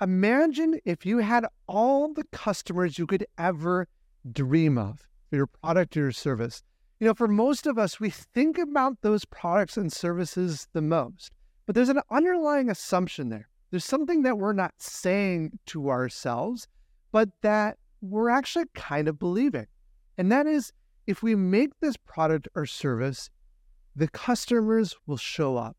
Imagine if you had all the customers you could ever dream of for your product or your service. You know, for most of us, we think about those products and services the most, but there's an underlying assumption there. There's something that we're not saying to ourselves, but that we're actually kind of believing. And that is if we make this product or service, the customers will show up.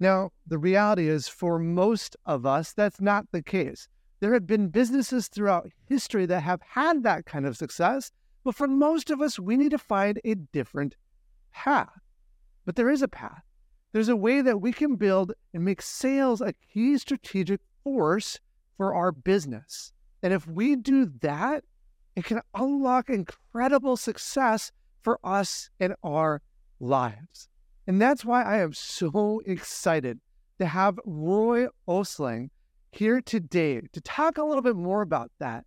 Now, the reality is for most of us, that's not the case. There have been businesses throughout history that have had that kind of success, but for most of us, we need to find a different path. But there is a path. There's a way that we can build and make sales a key strategic force for our business. And if we do that, it can unlock incredible success for us in our lives. And that's why I am so excited to have Roy Osing here today to talk a little bit more about that.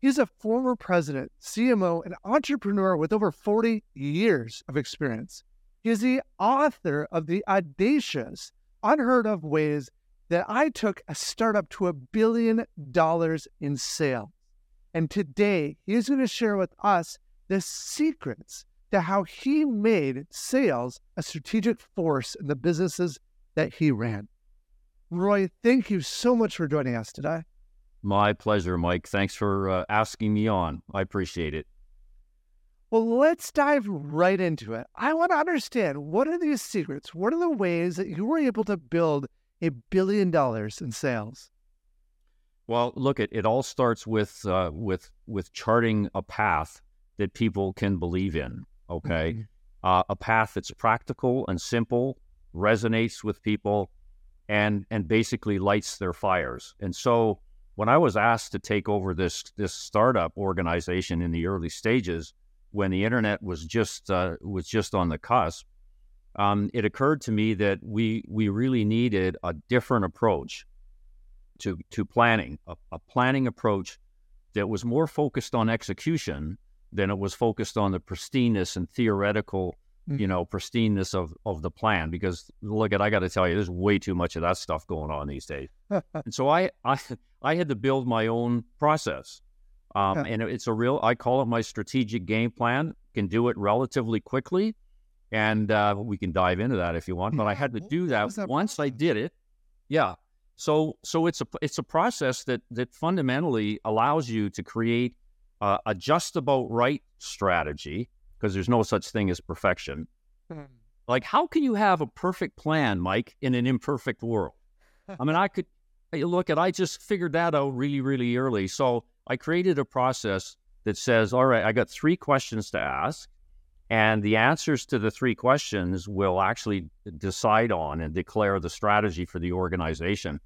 He's a former president, CMO, and entrepreneur with over 40 years of experience. He is the author of the audacious, unheard of ways that I took a startup to a billion dollars in sales. And today, he is going to share with us the secrets to how he made sales a strategic force in the businesses that he ran. Roy, thank you so much for joining us today. My pleasure, Mike. Thanks for uh, asking me on. I appreciate it. Well, let's dive right into it. I want to understand what are these secrets? What are the ways that you were able to build a billion dollars in sales? Well, look, it, it all starts with uh, with with charting a path that people can believe in. Okay, mm-hmm. uh, a path that's practical and simple, resonates with people, and and basically lights their fires. And so, when I was asked to take over this this startup organization in the early stages, when the internet was just uh, was just on the cusp, um, it occurred to me that we we really needed a different approach to to planning, a, a planning approach that was more focused on execution than it was focused on the pristineness and theoretical, mm-hmm. you know, pristineness of of the plan. Because look at, I got to tell you, there's way too much of that stuff going on these days. and so I I I had to build my own process, um, yeah. and it's a real. I call it my strategic game plan. Can do it relatively quickly, and uh, we can dive into that if you want. But I had to do that, that once I did it. Yeah. So so it's a it's a process that that fundamentally allows you to create uh, a just about right strategy, because there's no such thing as perfection. Hmm. Like, how can you have a perfect plan, Mike, in an imperfect world? I mean, I could look at, I just figured that out really, really early. So I created a process that says, all right, I got three questions to ask. And the answers to the three questions will actually decide on and declare the strategy for the organization.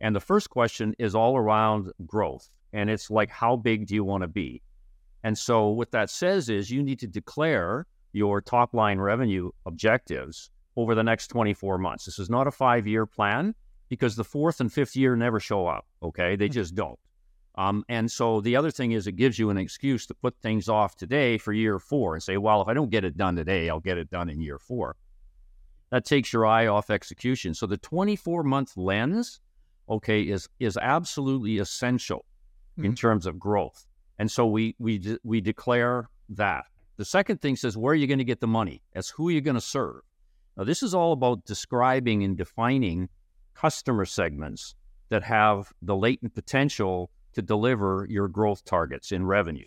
And the first question is all around growth. And it's like, how big do you want to be? And so what that says is you need to declare your top line revenue objectives over the next 24 months. This is not a five year plan because the fourth and fifth year never show up. Okay. They just don't. Um, and so the other thing is it gives you an excuse to put things off today for year four and say, well, if I don't get it done today, I'll get it done in year four. That takes your eye off execution. So the 24 month lens, okay, is is absolutely essential mm-hmm. in terms of growth. And so we we de- we declare that. The second thing says where are you going to get the money? That's who are you're going to serve. Now this is all about describing and defining customer segments that have the latent potential to deliver your growth targets in revenue.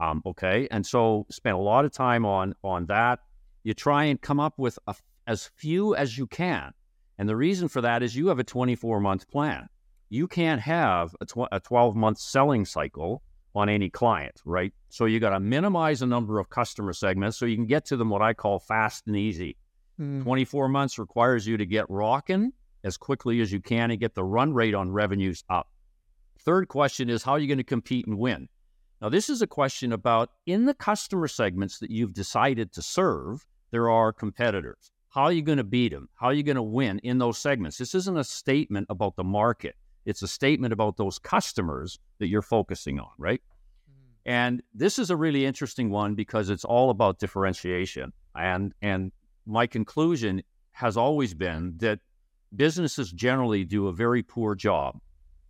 Um, okay, and so spend a lot of time on on that. You try and come up with a, as few as you can, and the reason for that is you have a 24 month plan you can't have a, tw- a 12 month selling cycle on any client, right? So you got to minimize the number of customer segments so you can get to them what I call fast and easy. Mm. 24 months requires you to get rocking as quickly as you can and get the run rate on revenues up. Third question is how are you going to compete and win? Now, this is a question about in the customer segments that you've decided to serve, there are competitors. How are you going to beat them? How are you going to win in those segments? This isn't a statement about the market. It's a statement about those customers that you're focusing on, right? Mm. And this is a really interesting one because it's all about differentiation. And and my conclusion has always been that businesses generally do a very poor job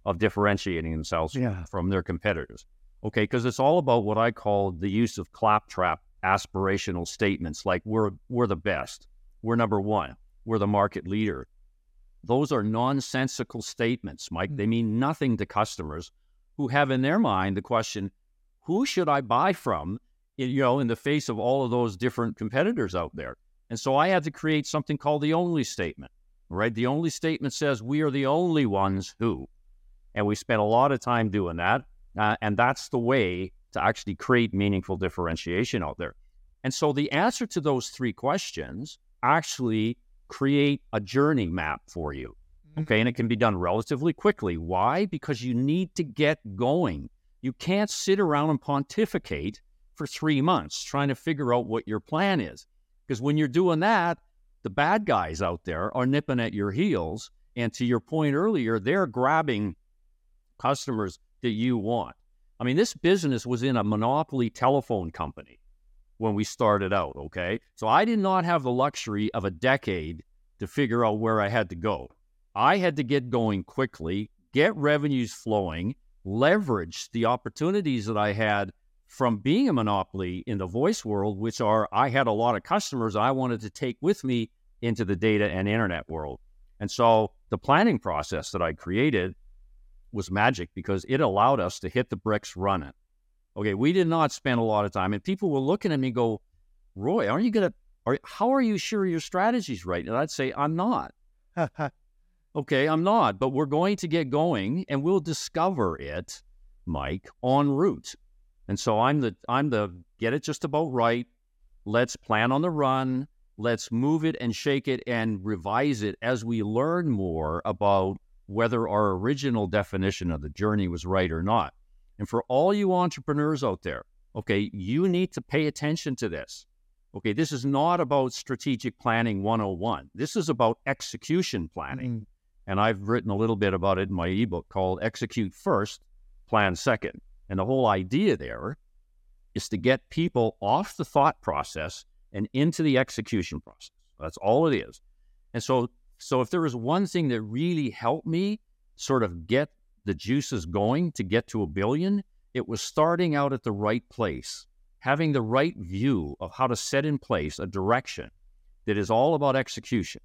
of differentiating themselves Yeah. from their competitors. Okay, because it's all about what I call the use of claptrap aspirational statements like we're we're the best, we're number one, we're the market leader. Those are nonsensical statements, Mike. They mean nothing to customers who have in their mind the question, who should I buy from? in- You know, in the face of all of those different competitors out there. And so I had to create something called the only statement, right? The only statement says we are the only ones who. And we spent a lot of time doing that. Uh, and that's the way to actually create meaningful differentiation out there. And so the answer to those three questions actually create a journey map for you. Mm-hmm. Okay. And it can be done relatively quickly. Why? Because you need to get going. You can't sit around and pontificate for three months trying to figure out what your plan is. Because when you're doing that, the bad guys out there are nipping at your heels. And to your point earlier, they're grabbing customers that you want. I mean, this business was in a monopoly telephone company when we started out, okay? So I did not have the luxury of a decade to figure out where I had to go. I had to get going quickly, get revenues flowing, leverage the opportunities that I had from being a monopoly in the voice world, which are I had a lot of customers I wanted to take with me into the data and internet world. And so the planning process that I created was magic because it allowed us to hit the bricks running. Okay, we did not spend a lot of time, and people were looking at me go, Roy, aren't you gonna? Are how are you sure your strategy's right? And I'd say I'm not. Okay, I'm not, but we're going to get going, and we'll discover it, Mike, en route. And so I'm the I'm the get it just about right. Let's plan on the run. Let's move it and shake it and revise it as we learn more about whether our original definition of the journey was right or not. And for all you entrepreneurs out there, okay, you need to pay attention to this. Okay, this is not about strategic planning 101. This is about execution planning. Mm-hmm. And I've written a little bit about it in my ebook called Execute First, Plan Second. And the whole idea there is to get people off the thought process and into the execution process. That's all it is. And so so if there was one thing that really helped me sort of get the juice is going to get to a billion, it was starting out at the right place, having the right view of how to set in place a direction that is all about execution,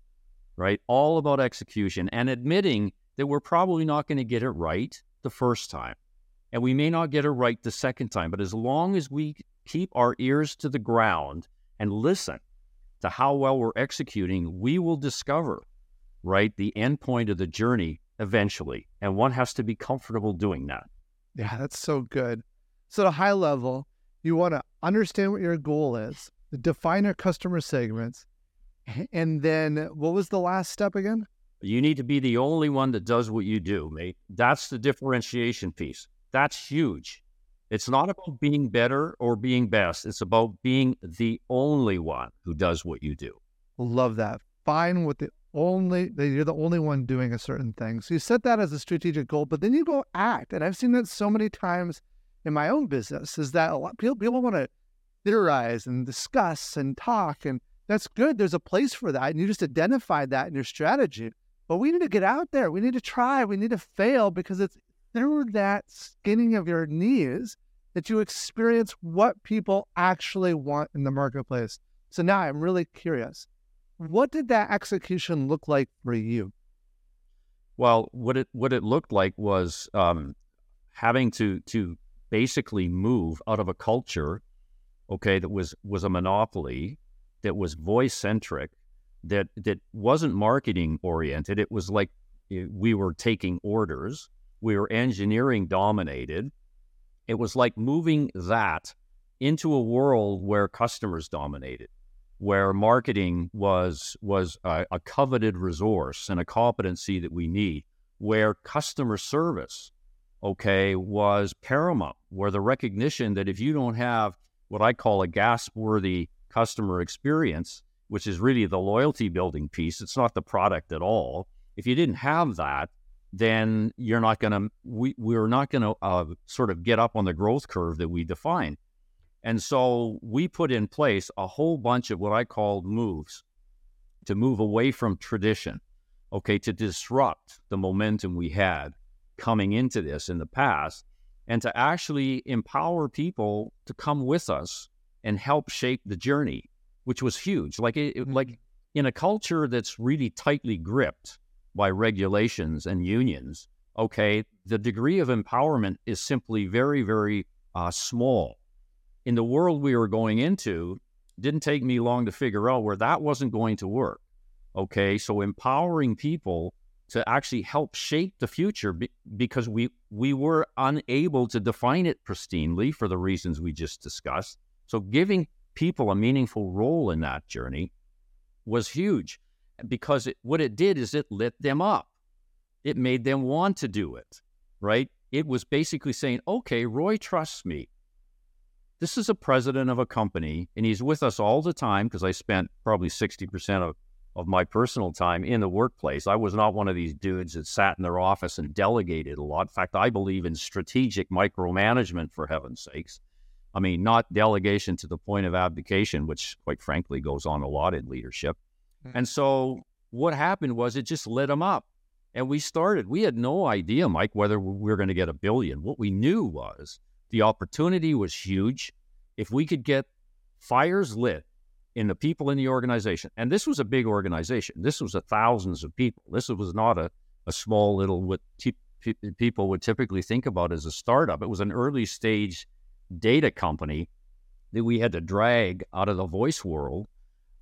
right? All about execution and admitting that we're probably not going to get it right the first time. And we may not get it right the second time, but as long as we keep our ears to the ground and listen to how well we're executing, we will discover, right, the end point of the journey eventually. And one has to be comfortable doing that. Yeah, that's so good. So, at a high level, you want to understand what your goal is, define your customer segments, and then what was the last step again? You need to be the only one that does what you do, mate. That's the differentiation piece. That's huge. It's not about being better or being best. It's about being the only one who does what you do. Love that. Find what the only you're the only one doing a certain thing. So you set that as a strategic goal, but then you go act. And I've seen that so many times in my own business is that a lot people people want to theorize and discuss and talk and that's good. There's a place for that. And you just identified that in your strategy. But we need to get out there. We need to try. We need to fail because it's through that skinning of your knees that you experience what people actually want in the marketplace. So now I'm really curious. What did that execution look like for you? Well, what it what it looked like was um, having to to basically move out of a culture, okay, that was was a monopoly, that was voice centric, that that wasn't marketing oriented. It was like eh, we were taking orders, we were engineering dominated. It was like moving that into a world where customers dominated where marketing was was a, a, coveted resource and a competency that we need, where customer service, okay, was paramount, where the recognition that if you don't have what I call a gasp-worthy customer experience, which is really the loyalty building piece, it's not the product at all. If you didn't have that, then you're not going to we we're not going to uh, sort of get up on the growth curve that we define. And so we put in place a whole bunch of what I called moves to move away from tradition, okay, to disrupt the momentum we had coming into this in the past, and to actually empower people to come with us and help shape the journey, which was huge. Like it, mm-hmm. like in a culture that's really tightly gripped by regulations and unions, okay, the degree of empowerment is simply very, very uh, small. In the world we were going into, didn't take me long to figure out where that wasn't going to work. Okay, so empowering people to actually help shape the future be- because we we were unable to define it pristinely for the reasons we just discussed. So giving people a meaningful role in that journey was huge because it, what it did is it lit them up. It made them want to do it, right? It was basically saying, okay, Roy trusts me. This is a president of a company, and he's with us all the time because I spent probably 60% of, of my personal time in the workplace. I was not one of these dudes that sat in their office and delegated a lot. In fact, I believe in strategic micromanagement, for heaven's sakes. I mean, not delegation to the point of abdication, which, quite frankly, goes on a lot in leadership. Mm-hmm. And so what happened was it just lit them up. And we started. We had no idea, Mike, whether we were going to get a billion. What we knew was the opportunity was huge. If we could get fires lit in the people in the organization, and this was a big organization, this was a thousands of people. This was not a, a small little what t- people would typically think about as a startup. It was an early stage data company that we had to drag out of the voice world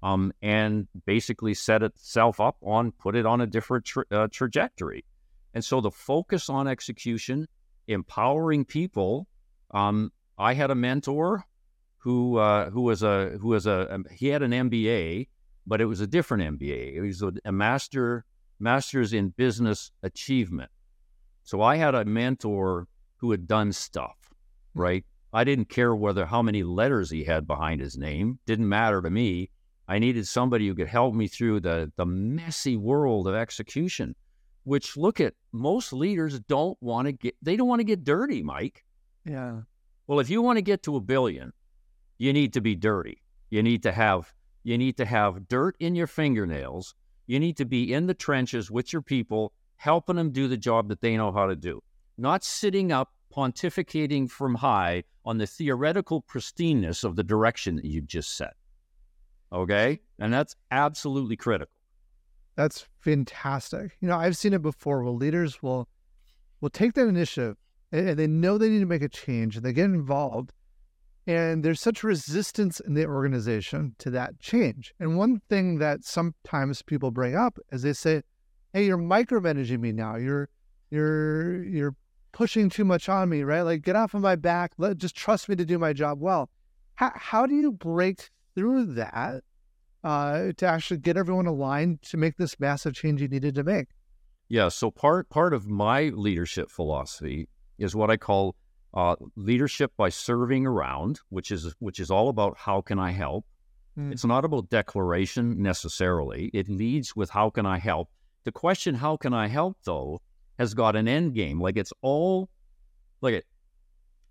um, and basically set itself up on, put it on a different tra- uh, trajectory. And so the focus on execution, empowering people. Um, I had a mentor who uh, who was a who was a um, he had an MBA, but it was a different MBA. It was a, a master master's in business achievement. So I had a mentor who had done stuff, right? I didn't care whether how many letters he had behind his name. Didn't matter to me. I needed somebody who could help me through the the messy world of execution. Which look at most leaders don't want to get they don't want to get dirty, Mike. Yeah. Well, if you want to get to a billion, you need to be dirty. You need to have you need to have dirt in your fingernails. You need to be in the trenches with your people, helping them do the job that they know how to do. Not sitting up pontificating from high on the theoretical pristineness of the direction that you've just set. Okay. And that's absolutely critical. That's fantastic. You know, I've seen it before where leaders will will take that initiative and they know they need to make a change and they get involved. And there's such resistance in the organization to that change. And one thing that sometimes people bring up is they say, Hey, you're micromanaging me now. You're you're you're pushing too much on me, right? Like, get off of my back. Let just trust me to do my job well. How how do you break through that uh, to actually get everyone aligned to make this massive change you needed to make? Yeah. So part part of my leadership philosophy is what I call uh, leadership by serving around, which is which is all about how can I help. Mm. It's not about declaration necessarily. It leads with how can I help. The question how can I help though has got an end game. Like it's all like it,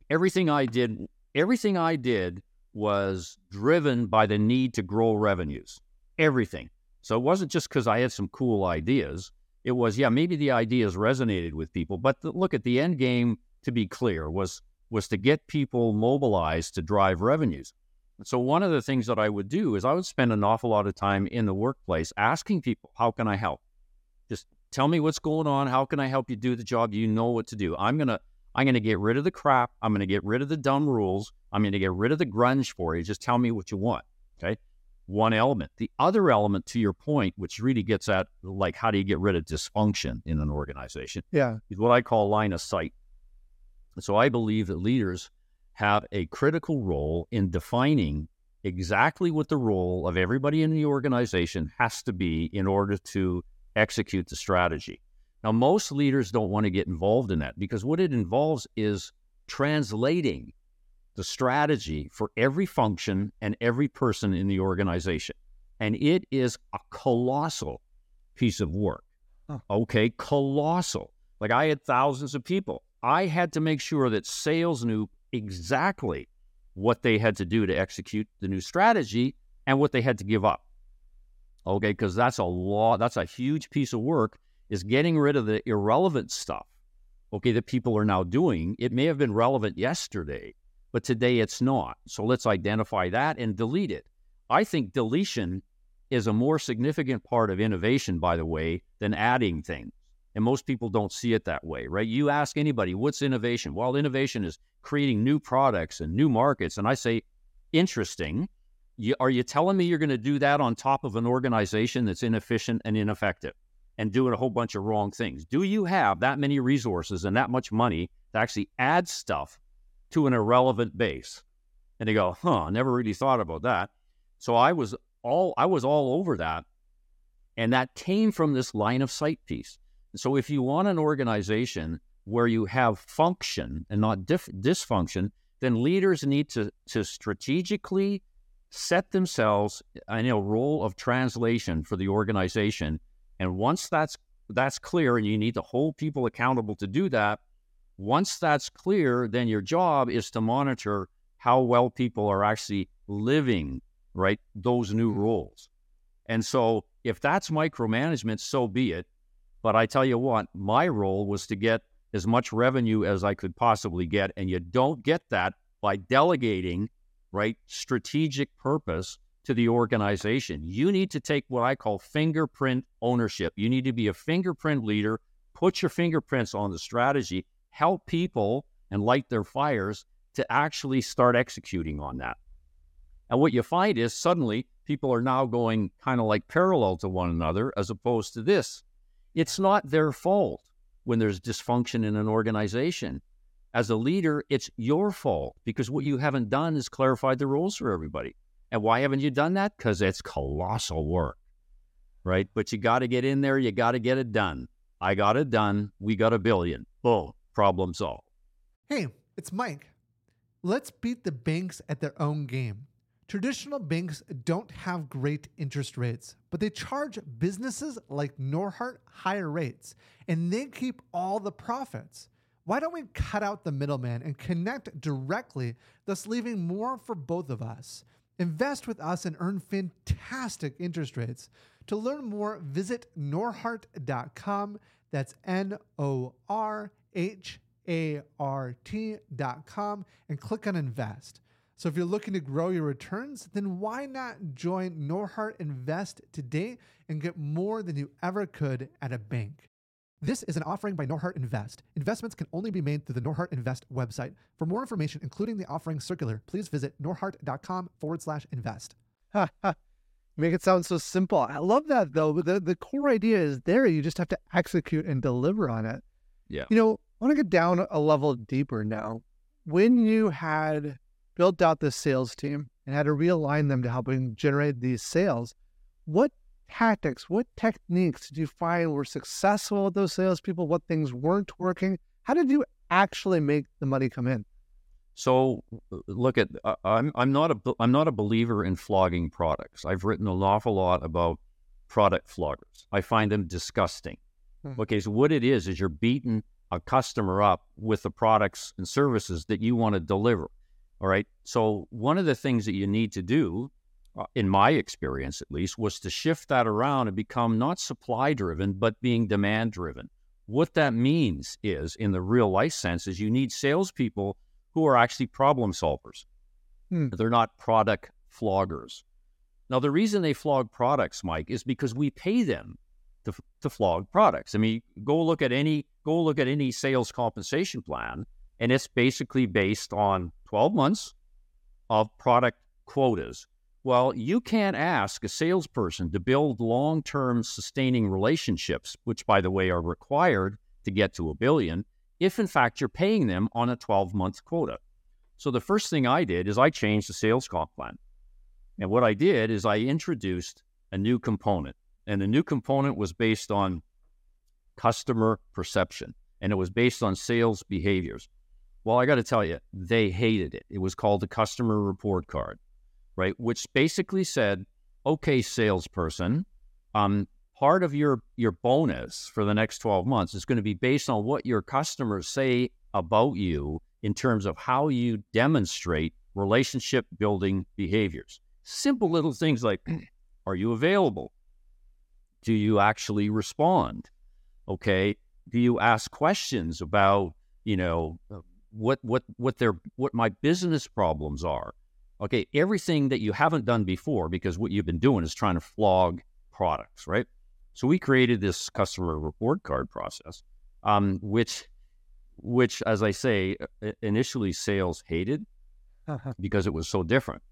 everything I did, everything I did was driven by the need to grow revenues. Everything. So it wasn't just because I had some cool ideas. It was, yeah, maybe the ideas resonated with people, but the, look at the end game. To be clear, was was to get people mobilized to drive revenues. So one of the things that I would do is I would spend an awful lot of time in the workplace asking people, "How can I help?" Just Tell me what's going on. How can I help you do the job? You know what to do. I'm gonna I'm gonna get rid of the crap. I'm gonna get rid of the dumb rules. I'm gonna get rid of the grunge for you. Just tell me what you want. Okay. One element. The other element to your point, which really gets at like how do you get rid of dysfunction in an organization? Yeah. Is what I call line of sight. So I believe that leaders have a critical role in defining exactly what the role of everybody in the organization has to be in order to execute the strategy. Now, most leaders don't want to get involved in that because what it involves is translating the strategy for every function and every person in the organization. And it is a colossal piece of work. Okay, colossal. Like I had thousands of people. I had to make sure that sales knew exactly what they had to do to execute the new strategy and what they had to give up. Okay, because that's a law, that's a huge piece of work is getting rid of the irrelevant stuff. okay, that people are now doing. It may have been relevant yesterday, but today it's not. So let's identify that and delete it. I think deletion is a more significant part of innovation, by the way, than adding things. And most people don't see it that way, right? You ask anybody, what's innovation? Well, innovation is creating new products and new markets. And I say, interesting. You, are you telling me you're going to do that on top of an organization that's inefficient and ineffective and doing a whole bunch of wrong things? Do you have that many resources and that much money to actually add stuff to an irrelevant base? And they go, huh, never really thought about that. So I was all I was all over that. And that came from this line of sight piece. So if you want an organization where you have function and not dif- dysfunction, then leaders need to, to strategically set themselves in a role of translation for the organization. And once that's that's clear, and you need to hold people accountable to do that. Once that's clear, then your job is to monitor how well people are actually living right those new mm-hmm. rules. And so, if that's micromanagement, so be it. But I tell you what, my role was to get as much revenue as I could possibly get. And you don't get that by delegating, right, strategic purpose to the organization. You need to take what I call fingerprint ownership. You need to be a fingerprint leader, put your fingerprints on the strategy, help people and light their fires to actually start executing on that. And what you find is suddenly people are now going kind of like parallel to one another as opposed to this. It's not their fault when there's dysfunction in an organization. As a leader, it's your fault because what you haven't done is clarified the rules for everybody. And why haven't you done that? Because it's colossal work, right? But you got to get in there, you got to get it done. I got it done. We got a billion. Boom, problem solved. Hey, it's Mike. Let's beat the banks at their own game. Traditional banks don't have great interest rates, but they charge businesses like Norhart higher rates, and they keep all the profits. Why don't we cut out the middleman and connect directly, thus leaving more for both of us? Invest with us and earn fantastic interest rates. To learn more, visit norhart.com. That's N O R H A R T.com and click on invest. So if you're looking to grow your returns, then why not join Norhart Invest today and get more than you ever could at a bank? This is an offering by Norhart Invest. Investments can only be made through the Norhart Invest website. For more information, including the offering circular, please visit norhart.com forward slash invest. Make it sound so simple. I love that though. The, the core idea is there. You just have to execute and deliver on it. Yeah. You know, I want to get down a level deeper now. When you had built out this sales team and had to realign them to helping generate these sales. What tactics, what techniques did you find were successful with those salespeople? What things weren't working? How did you actually make the money come in? So, look at uh, I'm I'm not a I'm not a believer in flogging products. I've written an awful lot about product floggers. I find them disgusting. Hmm. Okay, so what it is is you're beating a customer up with the products and services that you want to deliver. All right. So, one of the things that you need to do, uh, in my experience at least, was to shift that around and become not supply driven, but being demand driven. What that means is, in the real life sense, is you need salespeople who are actually problem solvers. Hmm. They're not product floggers. Now, the reason they flog products, Mike, is because we pay them to, to flog products. I mean, go look at any go look at any sales compensation plan, and it's basically based on 12 months of product quotas. Well, you can't ask a salesperson to build long term sustaining relationships, which, by the way, are required to get to a billion, if in fact you're paying them on a 12 month quota. So the first thing I did is I changed the sales comp plan. And what I did is I introduced a new component. And the new component was based on customer perception and it was based on sales behaviors. Well, I got to tell you, they hated it. It was called the customer report card, right? Which basically said, okay, salesperson, um, part of your your bonus for the next 12 months is going to be based on what your customers say about you in terms of how you demonstrate relationship building behaviors. Simple little things like are you available? Do you actually respond? Okay. do you ask questions about, you know, what what what their what my business problems are? Okay, everything that you haven't done before because what you've been doing is trying to flog products, right? So we created this customer report card process, um, which which, as I say, initially sales hated because it was so different,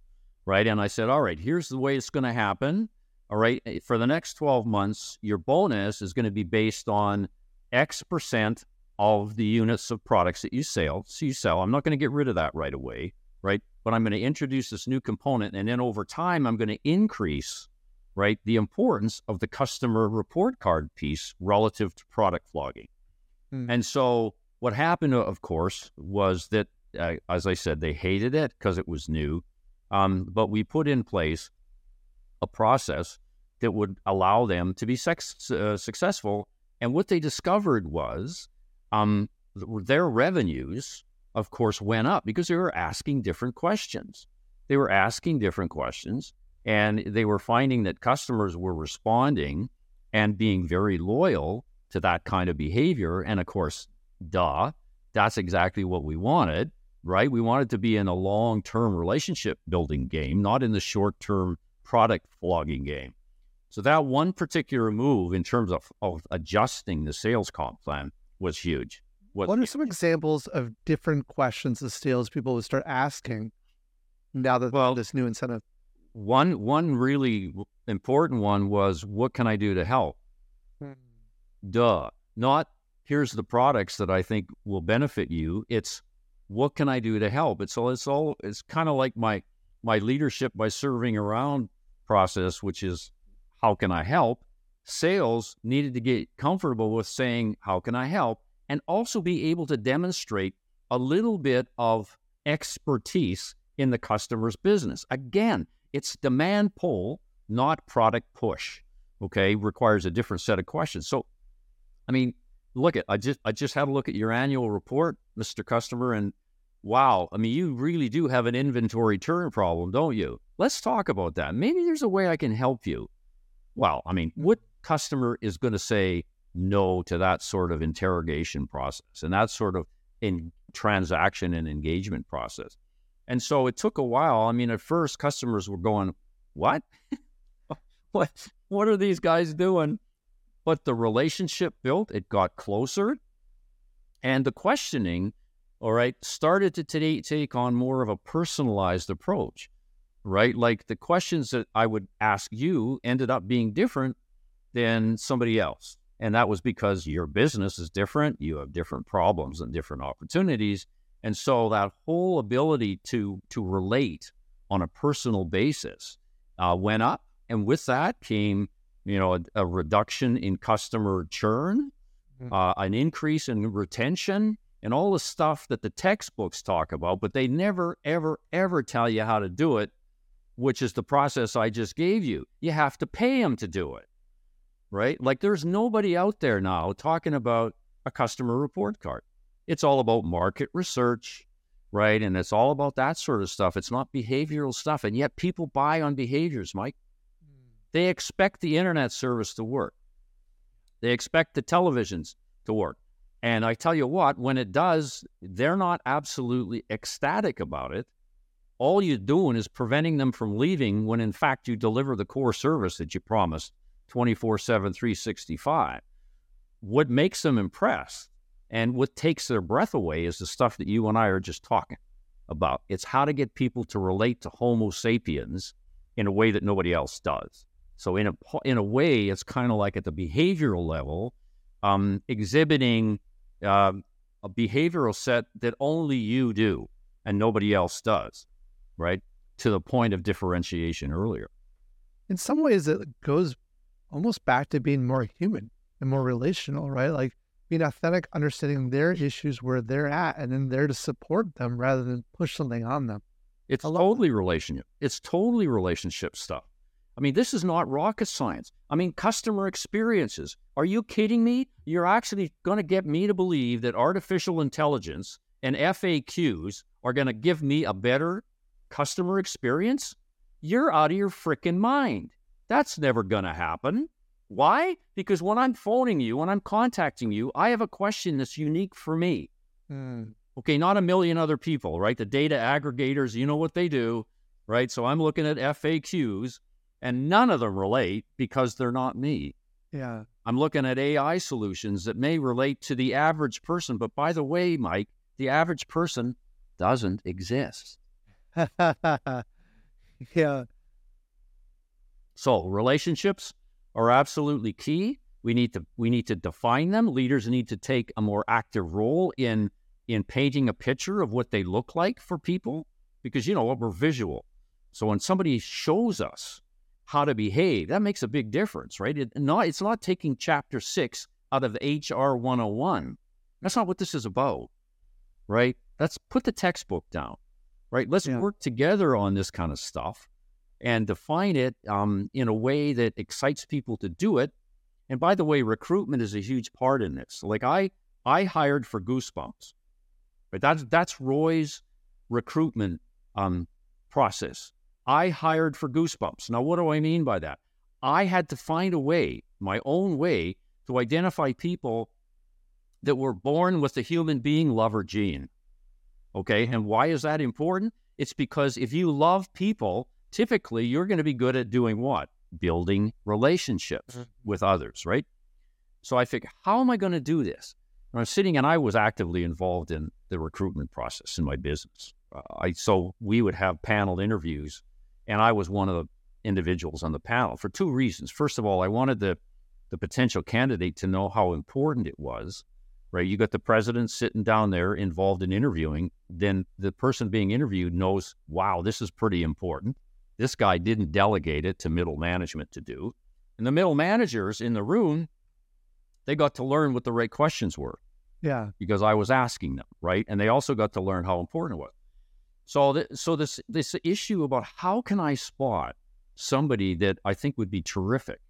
right? And I said, all right, here's the way it's going to happen. All right, eh, for the next 12 months, your bonus is going to be based on X percent of the units of products that you sell. So you sell. I'm not going to get rid of that right away, right? But I'm going to introduce this new component, and then over time, I'm going to increase, right, the importance of the customer report card piece relative to product flogging. Hmm. And so what happened, of course, was that, uh, as I said, they hated it because it was new. Um, but we put in place a process that would allow them to be sex, uh, successful. And what they discovered was um, their revenues, of course, went up because they were asking different questions. They were asking different questions, and they were finding that customers were responding and being very loyal to that kind of behavior. And of course, duh, that's exactly what we wanted, right? We wanted to be in a long term relationship building game, not in the short term product flogging game. So that one particular move in terms of, of adjusting the sales comp plan was huge. Was what are some examples of different questions the salespeople would start asking now that well, this new incentive? One one really important one was what can I do to help? Hmm. Duh. Not here's the products that I think will benefit you. It's what can I do to help? It's all it's all it's kind of like my my leadership by serving around process, which is how can I help? Sales needed to get comfortable with saying how can I help and also be able to demonstrate a little bit of expertise in the customer's business. Again, it's demand pull, not product push. Okay, requires a different set of questions. So, I mean, look at I just I just had a look at your annual report, Mr. Customer, and wow, I mean you really do have an inventory turn problem, don't you? Let's talk about that. Maybe there's a way I can help you. Well, I mean, what customer is going to say no to that sort of interrogation process and that sort of in transaction and engagement process? And so it took a while. I mean, at first customers were going, "What? what? What are these guys doing?" but the relationship built, it got closer. And the questioning, all right, started to t- take on more of a personalized approach, right? Like the questions that I would ask you ended up being different than somebody else. And that was because your business is different, you have different problems and different opportunities. And so that whole ability to to relate on a personal basis uh, went up. And with that came you know, a, a reduction in customer churn, mm-hmm. uh, an increase in retention, and all the stuff that the textbooks talk about, but they never, ever, ever tell you how to do it, which is the process I just gave you. You have to pay them to do it, right? Like there's nobody out there now talking about a customer report card. It's all about market research, right? And it's all about that sort of stuff. It's not behavioral stuff. And yet people buy on behaviors, Mike. Hmm. They expect the internet service to work. They expect the televisions to work. And I tell you what, when it does, they're not absolutely ecstatic about it. All you're doing is preventing them from leaving when, in fact, you deliver the core service that you promised 24 7, 365. What makes them impressed and what takes their breath away is the stuff that you and I are just talking about. It's how to get people to relate to Homo sapiens in a way that nobody else does. So in a in a way, it's kind of like at the behavioral level, um, exhibiting uh, a behavioral set that only you do and nobody else does, right? To the point of differentiation earlier. In some ways, it goes almost back to being more human and more relational, right? Like being authentic, understanding their issues where they're at, and then there to support them rather than push something on them. It's totally relationship. It's totally relationship stuff. I mean, this is not rocket science. I mean, customer experiences. Are you kidding me? You're actually going to get me to believe that artificial intelligence and FAQs are going to give me a better customer experience? You're out of your freaking mind. That's never going to happen. Why? Because when I'm phoning you, when I'm contacting you, I have a question that's unique for me. Mm. Okay, not a million other people, right? The data aggregators, you know what they do, right? So I'm looking at FAQs and none of them relate because they're not me. Yeah. I'm looking at AI solutions that may relate to the average person. But by the way, Mike, the average person doesn't exist. yeah. So relationships are absolutely key. We need to we need to define them. Leaders need to take a more active role in in painting a picture of what they look like for people because you know what we're visual. So when somebody shows us how to behave, that makes a big difference, right? It, not, it's not taking chapter six out of HR 101. That's not what this is about, right? Let's put the textbook down, right? Let's Yeah. work together on this kind of stuff and define it um, in a way that excites people to do it. And by the way, recruitment is a huge part in this. Like I, I hired for Goosebumps, but that's that's Roy's recruitment um, process. I hired for Goosebumps. Now, what do I mean by that? I had to find a way, my own way, to identify people that were born with the human being lover gene. Okay, and why is that important? It's because if you love people, typically you're going to be good at doing what? Building relationships Mhm. with others, right? So I figured, how am I going to do this? And I'm sitting and I was actively involved in the recruitment process in my business. Uh, I so we would have panel interviews, and I was one of the individuals on the panel for two reasons. First of all, I wanted the the potential candidate to know how important it was. Right, you got the president sitting down there involved in interviewing. Then the person being interviewed knows, wow, this is pretty important. This guy didn't delegate it to middle management to do, and the middle managers in the room, they got to learn what the right questions were Yeah. because I was asking them, right? And they also got to learn how important it was. So, th- so this this issue about how can I spot somebody that I think would be terrific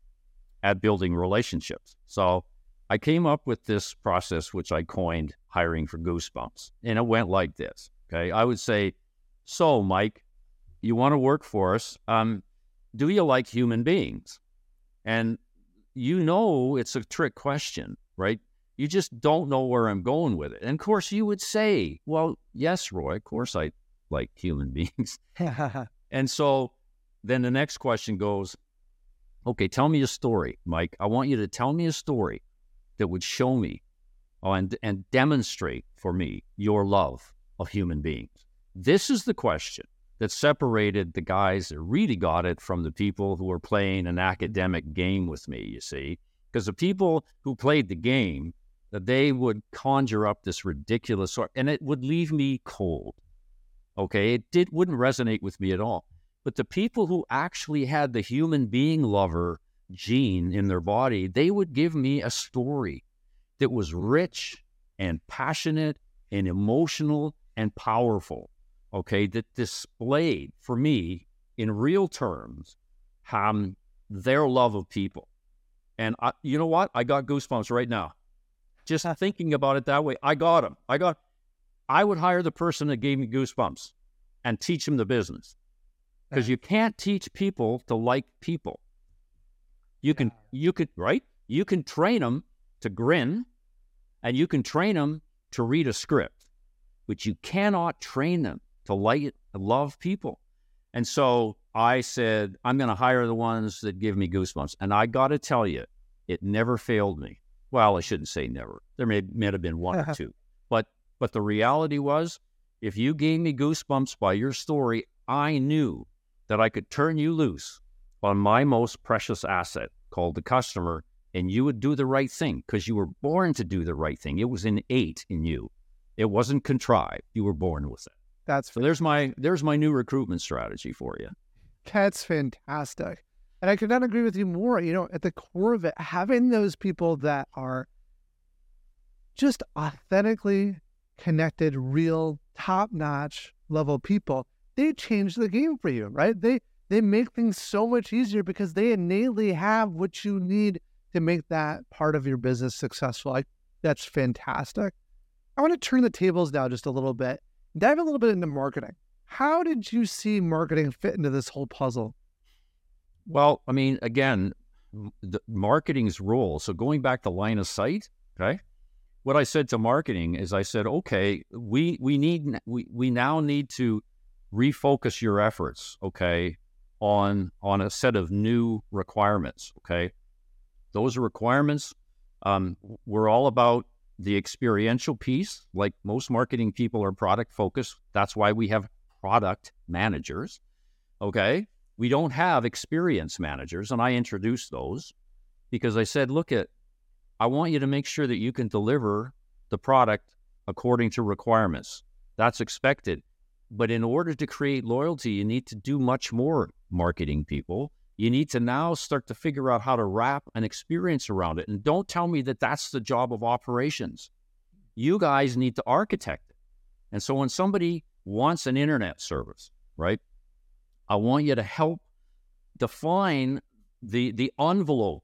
at building relationships. So, I came up with this process which I coined hiring for goosebumps, and it went like this. Okay, I would say, so Mike, you want to work for us? Um, do you like human beings? And you know it's a trick question, right? You just don't know where I'm going with it. And of course, you would say, well, yes, Roy, of course I like human beings. And so then the next question goes, okay, tell me a story, Mike. I want you to tell me a story that would show me oh, and, and demonstrate for me your love of human beings. This is the question that separated the guys that really got it from the people who were playing an academic game with me, you see. Because the people who played the game, that they would conjure up this ridiculous sort, and it would leave me cold. Okay, it did wouldn't resonate with me at all. But the people who actually had the human being lover gene in their body, they would give me a story that was rich and passionate and emotional and powerful. Okay, that displayed for me in real terms um, their love of people. And I, you know what? I got goosebumps right now. Just thinking about it that way, I got them. I got. I would hire the person that gave me goosebumps and teach them the business because you can't teach people to like people. You can, you could, right? You can train them to grin, and you can train them to read a script, but you cannot train them to like, love people. And so I said, I'm going to hire the ones that give me goosebumps. And I got to tell you, it never failed me. Well, I shouldn't say never. There may, may have been one or two, but the reality was, if you gave me goosebumps by your story, I knew that I could turn you loose on my most precious asset called the customer, and you would do the right thing because you were born to do the right thing. It was innate in you. It wasn't contrived. You were born with it. That's So there's my there's my new recruitment strategy for you. That's fantastic. And I could not agree with you more. You know, at the core of it, having those people that are just authentically connected, real, top notch level people, they change the game for you, right? They they make things so much easier because they innately have what you need to make that part of your business successful. I, that's fantastic. I want to turn the tables now just a little bit, dive a little bit into marketing. How did you see marketing fit into this whole puzzle? Well, I mean, again, the marketing's role. So going back to line of sight, okay. What I said to marketing is I said, okay, we we need we, we now need to refocus your efforts, okay, on on a set of new requirements. Okay. Those are requirements um, we're all about the experiential piece. Like most marketing people are product focused. That's why we have product managers. Okay. We don't have experience managers. And I introduced those because I said, look at, I want you to make sure that you can deliver the product according to requirements. That's expected. But in order to create loyalty, you need to do much more marketing people. You need to now start to figure out how to wrap an experience around it. And don't tell me that that's the job of operations. You guys need to architect it. And so when somebody wants an internet service, right? I want you to help define the the envelope,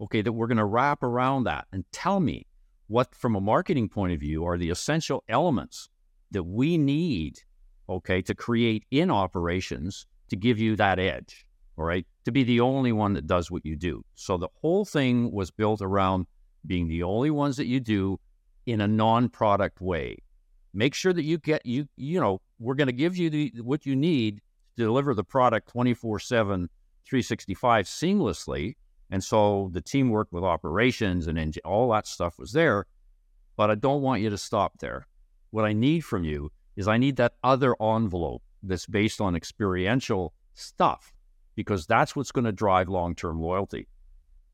okay, that we're going to wrap around that and tell me what from a marketing point of view are the essential elements that we need, okay, to create in operations to give you that edge, all right, to be the only one that does what you do. So the whole thing was built around being the only ones that you do in a non-product way. Make sure that you get you you know, we're going to give you the what you need to deliver the product 24/7 365 seamlessly. And so the teamwork with operations and all that stuff was there, but I don't want you to stop there. What I need from you is I need that other envelope that's based on experiential stuff because that's what's going to drive long term loyalty.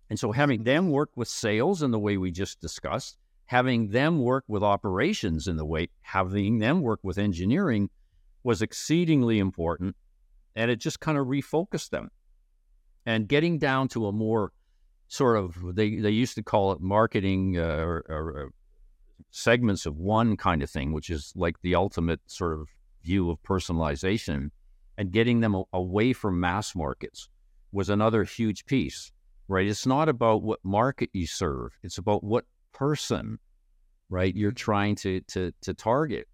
And so having them work with sales in the way we just discussed, having them work with operations in the way, having them work with engineering was exceedingly important. And it just kind of refocused them. And getting down to a more sort of, they, they used to call it marketing uh, or, or segments of one kind of thing, which is like the ultimate sort of view of personalization and getting them away from mass markets was another huge piece, right? It's not about what market you serve, it's about what person, right, you're trying to, to, to target.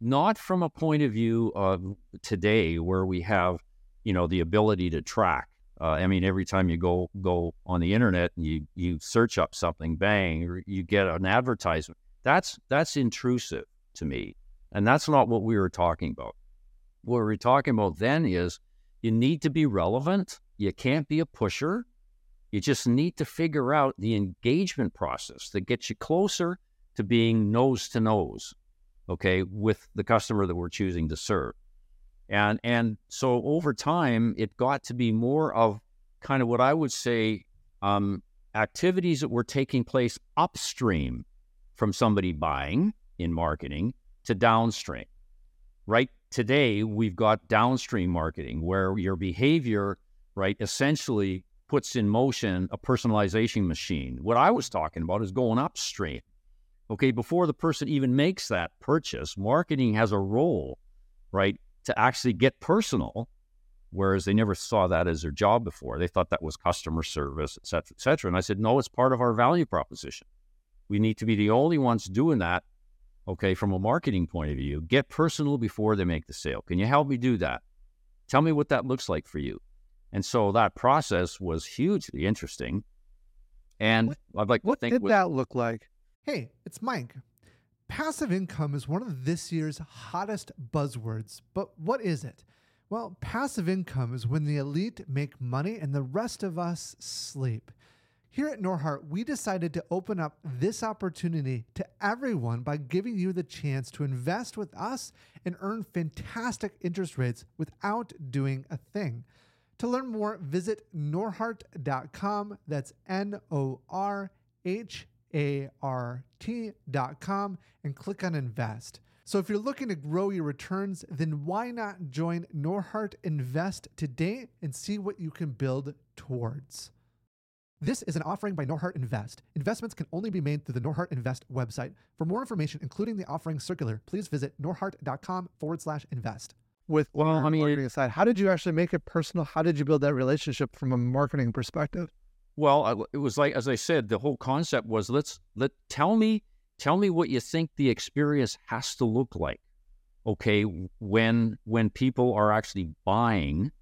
Not from a point of view of today where we have, you know, the ability to track. Uh, I mean, every time you go go on the internet and you you search up something, bang, you get an advertisement. That's that's intrusive to me. And that's not what we were talking about. What we are talking about then is you need to be relevant. You can't be a pusher. You just need to figure out the engagement process that gets you closer to being nose to nose, okay, with the customer that we're choosing to serve. And and so over time, it got to be more of kind of what I would say um, activities that were taking place upstream from somebody buying in marketing to downstream. Right today, we've got downstream marketing where your behavior, right, essentially puts in motion a personalization machine. What I was talking about is going upstream. Okay, before the person even makes that purchase, marketing has a role, right, to actually get personal, whereas they never saw that as their job before. They thought that was customer service, et cetera, et cetera. And I said, no, it's part of our value proposition. We need to be the only ones doing that okay, from a marketing point of view, get personal before they make the sale. Can you help me do that? Tell me what that looks like for you. And so that process was hugely interesting. And what, I'd like what did with, that look like? Hey, it's Mike. Passive income is one of this year's hottest buzzwords, but what is it? Well, passive income is when the elite make money and the rest of us sleep. Here at Norhart, we decided to open up this opportunity to everyone by giving you the chance to invest with us and earn fantastic interest rates without doing a thing. To learn more, visit norhart.com. That's N O R H A R T.com and click on invest. So if you're looking to grow your returns, then why not join Norhart Invest today and see what you can build towards? This is an offering by Norhart Invest. Investments can only be made through the Norhart Invest website. For more information, including the offering circular, please visit norhart.com forward slash invest. With well, I mean, marketing aside, how did you actually make it personal? How did you build that relationship from a marketing perspective? Well, it was like as I said, the whole concept was let's let tell me tell me what you think the experience has to look like. Okay, when when people are actually buying,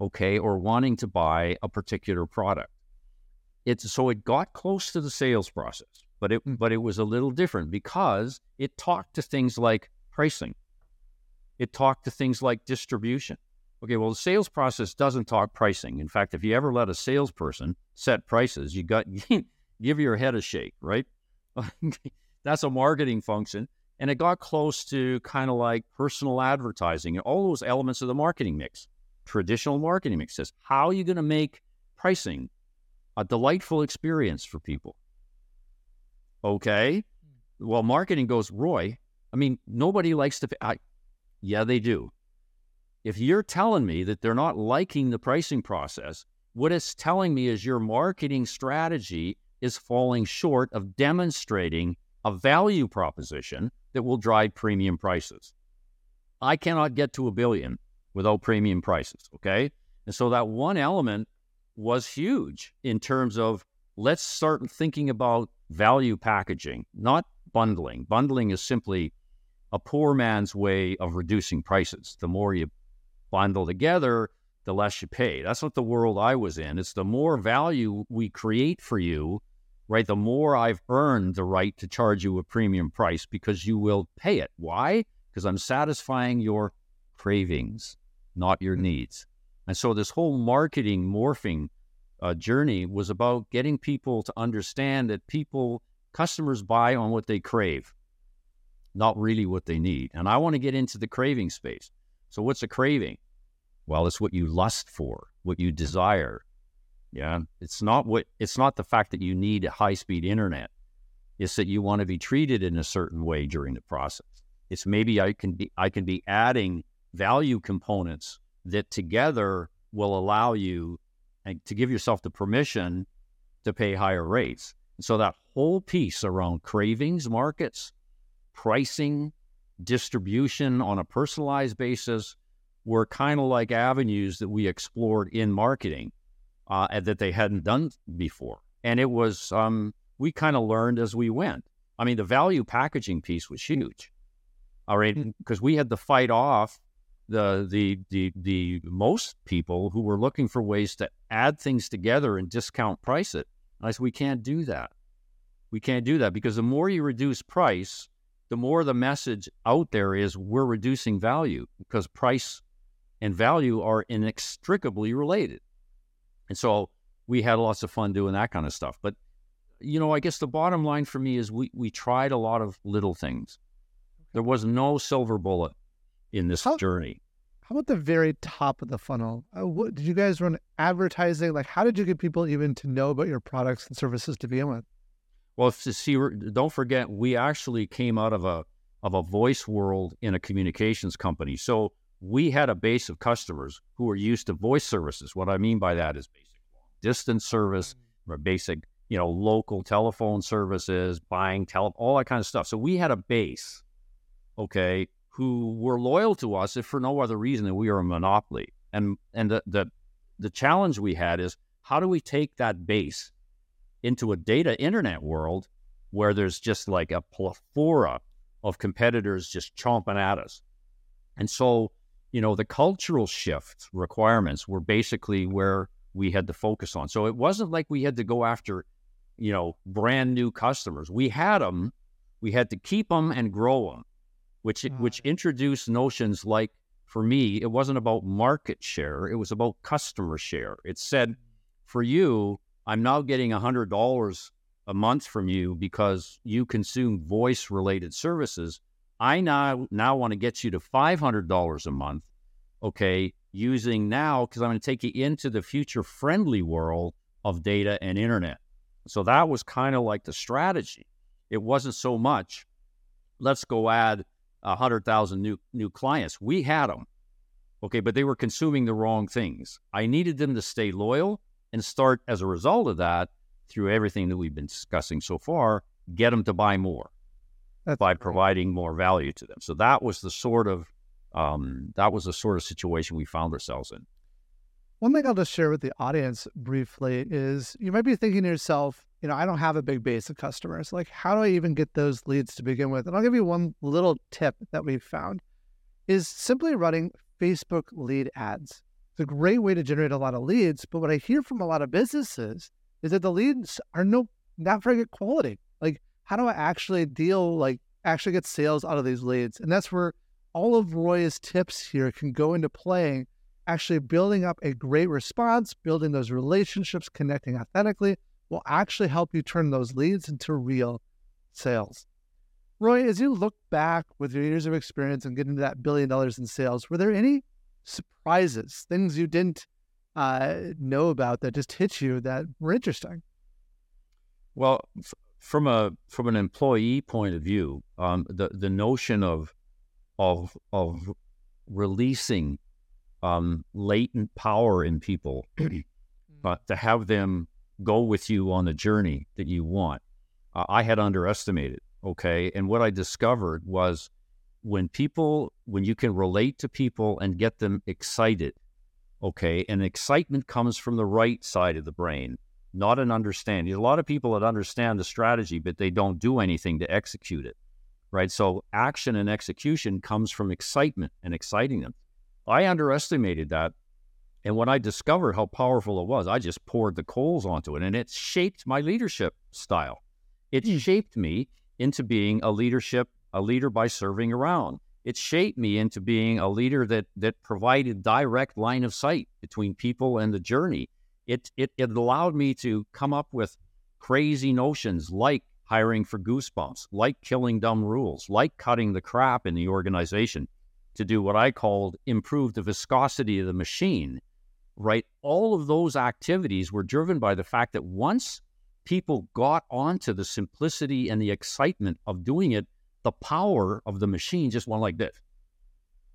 okay, or wanting to buy a particular product it's so it got close to the sales process, but it but it was a little different because it talked to things like pricing. It talked to things like distribution. Okay, well, the sales process doesn't talk pricing. In fact, if you ever let a salesperson set prices, you got give your head a shake, right? That's a marketing function. And it got close to kind of like personal advertising and all those elements of the marketing mix, traditional marketing mix says, how are you going to make pricing a delightful experience for people? Okay. Well, marketing goes, Roy, I mean, nobody likes to, I, yeah, they do. If you're telling me that they're not liking the pricing process, what it's telling me is your marketing strategy is falling short of demonstrating a value proposition that will drive premium prices. I cannot get to a billion without premium prices. Okay. And so that one element was huge in terms of let's start thinking about value packaging, not bundling. Bundling is simply a poor man's way of reducing prices. The more you bundle together, the less you pay. That's not the world I was in. It's the more value we create for you, right? The more I've earned the right to charge you a premium price because you will pay it. Why? Because I'm satisfying your cravings, not your needs. And so this whole marketing morphing uh, journey was about getting people to understand that people, customers buy on what they crave, not really what they need. And I want to get into the craving space. So, what's a craving? Well, it's what you lust for, what you desire. Yeah, it's not what it's not the fact that you need high speed internet. It's that you want to be treated in a certain way during the process. It's maybe I can be I can be adding value components that together will allow you and to give yourself the permission to pay higher rates. And so that whole piece around cravings markets, pricing, distribution on a personalized basis were kind of like avenues that we explored in marketing uh, and that they hadn't done before. And it was, um, we kind of learned as we went. I mean, the value packaging piece was huge. All right, because mm. we had to fight off the the the the most people who were looking for ways to add things together and discount price it. And I said, we can't do that. We can't do that because the more you reduce price, the more the message out there is we're reducing value because price and value are inextricably related. And so we had lots of fun doing that kind of stuff. But you know, I guess the bottom line for me is we we tried a lot of little things. There was no silver bullet in this how, journey. How about the very top of the funnel? Uh, what, did you guys run advertising? Like, how did you get people even to know about your products and services to begin with? Well, to see, don't forget, we actually came out of a of a voice world in a communications company. So we had a base of customers who were used to voice services. What I mean by that is basic distance service, mm. or basic, you know, local telephone services, buying tele, all that kind of stuff. So we had a base, okay, who were loyal to us if for no other reason than we are a monopoly. And and the the, the challenge we had is how do we take that base into a data internet world where there's just like a plethora of competitors just chomping at us. And so, you know, the cultural shift requirements were basically where we had to focus on. So it wasn't like we had to go after, you know, brand new customers. We had them, we had to keep them and grow them, which which introduced notions like for me, it wasn't about market share, it was about customer share. It said mm. for you, I'm now getting $100 a month from you because you consume voice related services. I now now want to get you to $500 a month, okay, using now because I'm going to take you into the future friendly world of data and internet. So that was kind of like the strategy. It wasn't so much let's go add 100,000 new new clients. We had them. Okay, but they were consuming the wrong things. I needed them to stay loyal and start as a result of that through everything that we've been discussing so far, get them to buy more That's by great. providing more value to them. So that was the sort of um, that was the sort of situation we found ourselves in. One thing I'll just share with the audience briefly is you might be thinking to yourself, you know, I don't have a big base of customers. Like, how do I even get those leads to begin with? And I'll give you one little tip that we've found is simply running Facebook lead ads. A great way to generate a lot of leads. But what I hear from a lot of businesses is that the leads are no not very good quality. Like, how do I actually deal like actually get sales out of these leads? And that's where all of Roy's tips here can go into play. Actually, building up a great response, building those relationships, connecting authentically will actually help you turn those leads into real sales. Roy, as you look back with your years of experience and getting to that billion dollars in sales, were there any surprises, things you didn't uh, know about that just hit you that were interesting? Well, f- from a from an employee point of view, um, the the notion of of of releasing um, latent power in people, but to have them go with you on the journey that you want, uh, I had underestimated. Okay, and what I discovered was when people when you can relate to people and get them excited. Okay, and excitement comes from the right side of the brain not an understanding. A lot of people that understand the strategy, but they don't do anything to execute it, right? So action and execution comes from excitement and exciting them. I underestimated that. And when I discovered how powerful it was, I just poured the coals onto it and it shaped my leadership style. It hmm. shaped me into being a leadership, a leader by serving around. It shaped me into being a leader that that provided direct line of sight between people and the journey it, it, it allowed me to come up with crazy notions like hiring for goosebumps, like killing dumb rules, like cutting the crap in the organization to do what I called improve the viscosity of the machine, right? All of those activities were driven by the fact that once people got onto the simplicity and the excitement of doing it, the power of the machine just went like this.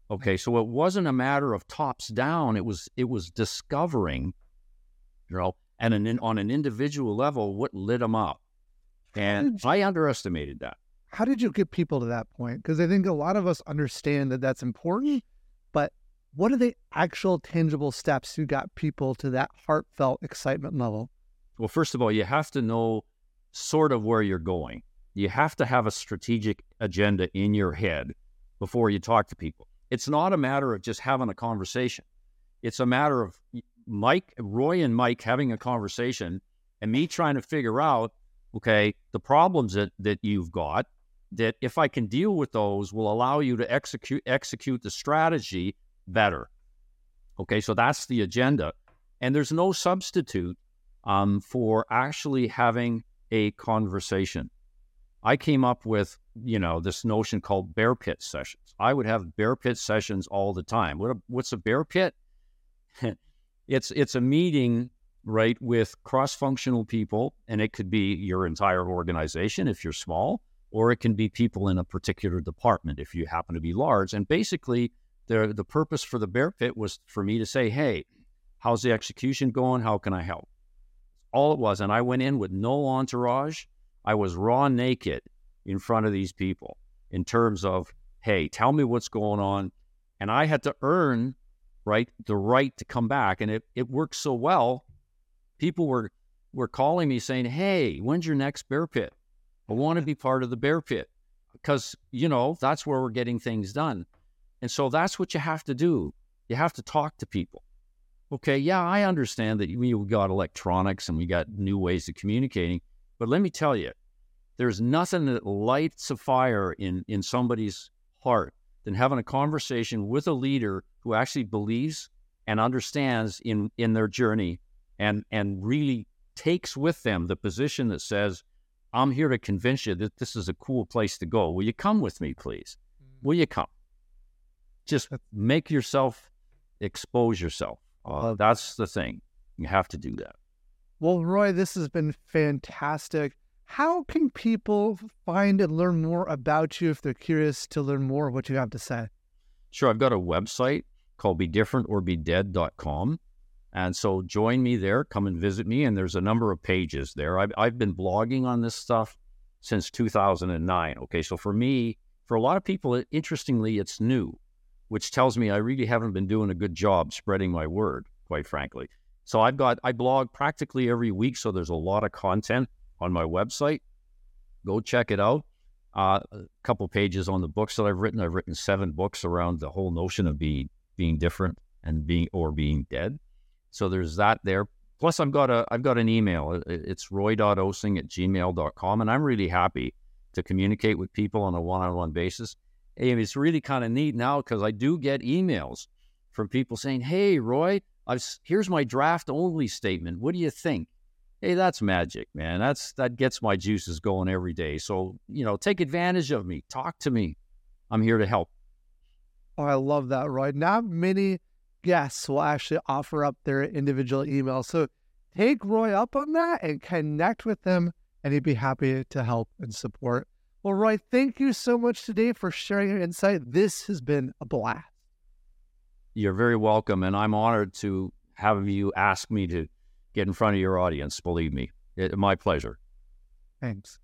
Okay, so it wasn't a matter of tops down. It was it was discovering you know, and an, on an individual level, what lit them up. And I underestimated that. How did you get people to that point? Because I think a lot of us understand that that's important, but what are the actual tangible steps you got people to that heartfelt excitement level? Well, first of all, you have to know sort of where you're going. You have to have a strategic agenda in your head before you talk to people. It's not a matter of just having a conversation. It's a matter of Mike, Roy, and Mike having a conversation, and me trying to figure out, okay, the problems that that you've got. That if I can deal with those, will allow you to execute execute the strategy better. Okay, so that's the agenda, and there's no substitute um, for actually having a conversation. I came up with, you know, this notion called bear pit sessions. I would have bear pit sessions all the time. What a, what's a bear pit? it's it's a meeting right with cross-functional people and it could be your entire organization if you're small or it can be people in a particular department if you happen to be large and basically the the purpose for the bear pit was for me to say hey how's the execution going how can i help all it was and i went in with no entourage i was raw naked in front of these people in terms of hey tell me what's going on and i had to earn right? The right to come back. And it, it worked so well. People were, were calling me saying, Hey, when's your next bear pit? I want to be part of the bear pit because, you know, that's where we're getting things done. And so that's what you have to do. You have to talk to people. Okay, yeah, I understand that we got electronics and we got new ways of communicating, but let me tell you, there's nothing that lights a fire in, in somebody's heart than having a conversation with a leader who actually believes and understands in in their journey and and really takes with them the position that says i'm here to convince you that this is a cool place to go. Will you come with me please? Mm-hmm. will you come? Just make yourself expose yourself. Uh, that's the thing. You have to do that well roy this has been fantastic how can people find and learn more about you if they're curious to learn more of what you have to say? Sure. I've got a website called be different or be dead.com. And so join me there, come and visit me. And there's a number of pages there. I've, I've been blogging on this stuff since 2009. Okay. So for me, for a lot of people, it, interestingly, it's new, which tells me I really haven't been doing a good job spreading my word, quite frankly. So I've got, I blog practically every week. So there's a lot of content on my website. Go check it out. Uh, a couple pages on the books that I've written. I've written seven books around the whole notion of being being different and being or being dead. So there's that there. Plus, I've got a I've got an email. It's roy.osing at gmail.com, and I'm really happy to communicate with people on a one-on-one basis. And it's really kind of neat now because I do get emails from people saying, "Hey, Roy, I've, here's my draft only statement. What do you think?" Hey, that's magic, man. That's that gets my juices going every day. So you know, take advantage of me. Talk to me. I'm here to help. Oh, I love that, Roy. Not many guests will actually offer up their individual email. So take Roy up on that and connect with them, and he'd be happy to help and support. Well, Roy, thank you so much today for sharing your insight. This has been a blast. You're very welcome, and I'm honored to have you ask me to get in front of your audience. Believe me, it, my pleasure. Thanks.